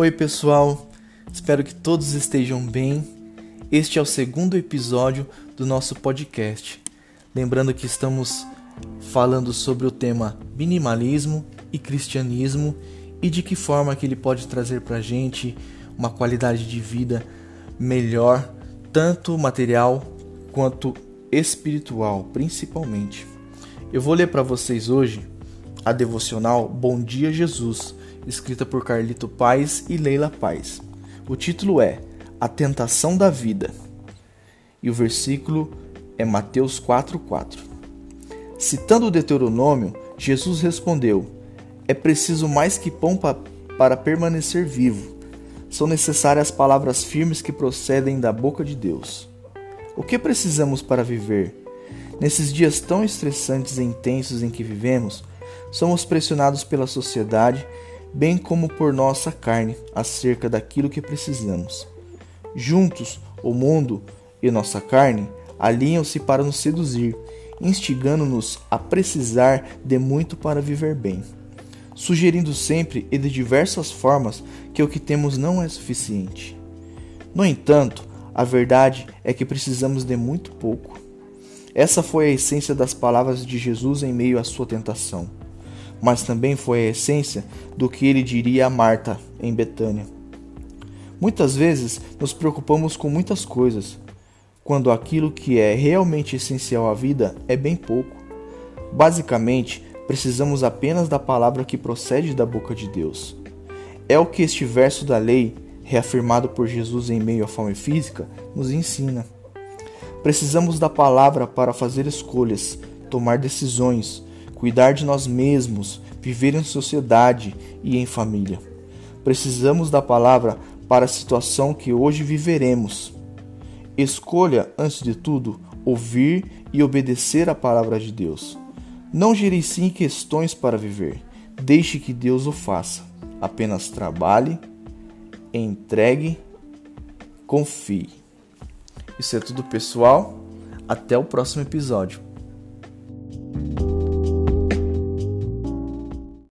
Oi, pessoal. Espero que todos estejam bem. Este é o segundo episódio do nosso podcast. Lembrando que estamos falando sobre o tema minimalismo e cristianismo e de que forma que ele pode trazer para a gente uma qualidade de vida melhor, tanto material quanto espiritual, principalmente. Eu vou ler para vocês hoje a devocional Bom Dia Jesus, escrita por Carlito Paz e Leila Paz. O título é A Tentação da Vida e o versículo é Mateus 4:4. Citando o Deuteronômio, Jesus respondeu: É preciso mais que pão para permanecer vivo. São necessárias palavras firmes que procedem da boca de Deus. O que precisamos para viver? Nesses dias tão estressantes e intensos em que vivemos, somos pressionados pela sociedade, bem como por nossa carne, acerca daquilo que precisamos. Juntos, o mundo e nossa carne alinham-se para nos seduzir, instigando-nos a precisar de muito para viver bem, sugerindo sempre e de diversas formas que o que temos não é suficiente. No entanto, a verdade é que precisamos de muito pouco. Essa foi a essência das palavras de Jesus em meio à sua tentação, mas também foi a essência do que ele diria a Marta em Betânia. Muitas vezes nos preocupamos com muitas coisas, quando aquilo que é realmente essencial à vida é bem pouco. Basicamente, precisamos apenas da palavra que procede da boca de Deus. É o que este verso da lei, reafirmado por Jesus em meio à fome física, nos ensina. Precisamos da palavra para fazer escolhas, tomar decisões, cuidar de nós mesmos, viver em sociedade e em família. Precisamos da palavra para a situação que hoje viveremos. Escolha, antes de tudo, ouvir e obedecer a palavra de Deus. Não gerencie questões para viver. Deixe que Deus o faça. Apenas trabalhe, entregue, confie. Isso é tudo, pessoal. Até o próximo episódio.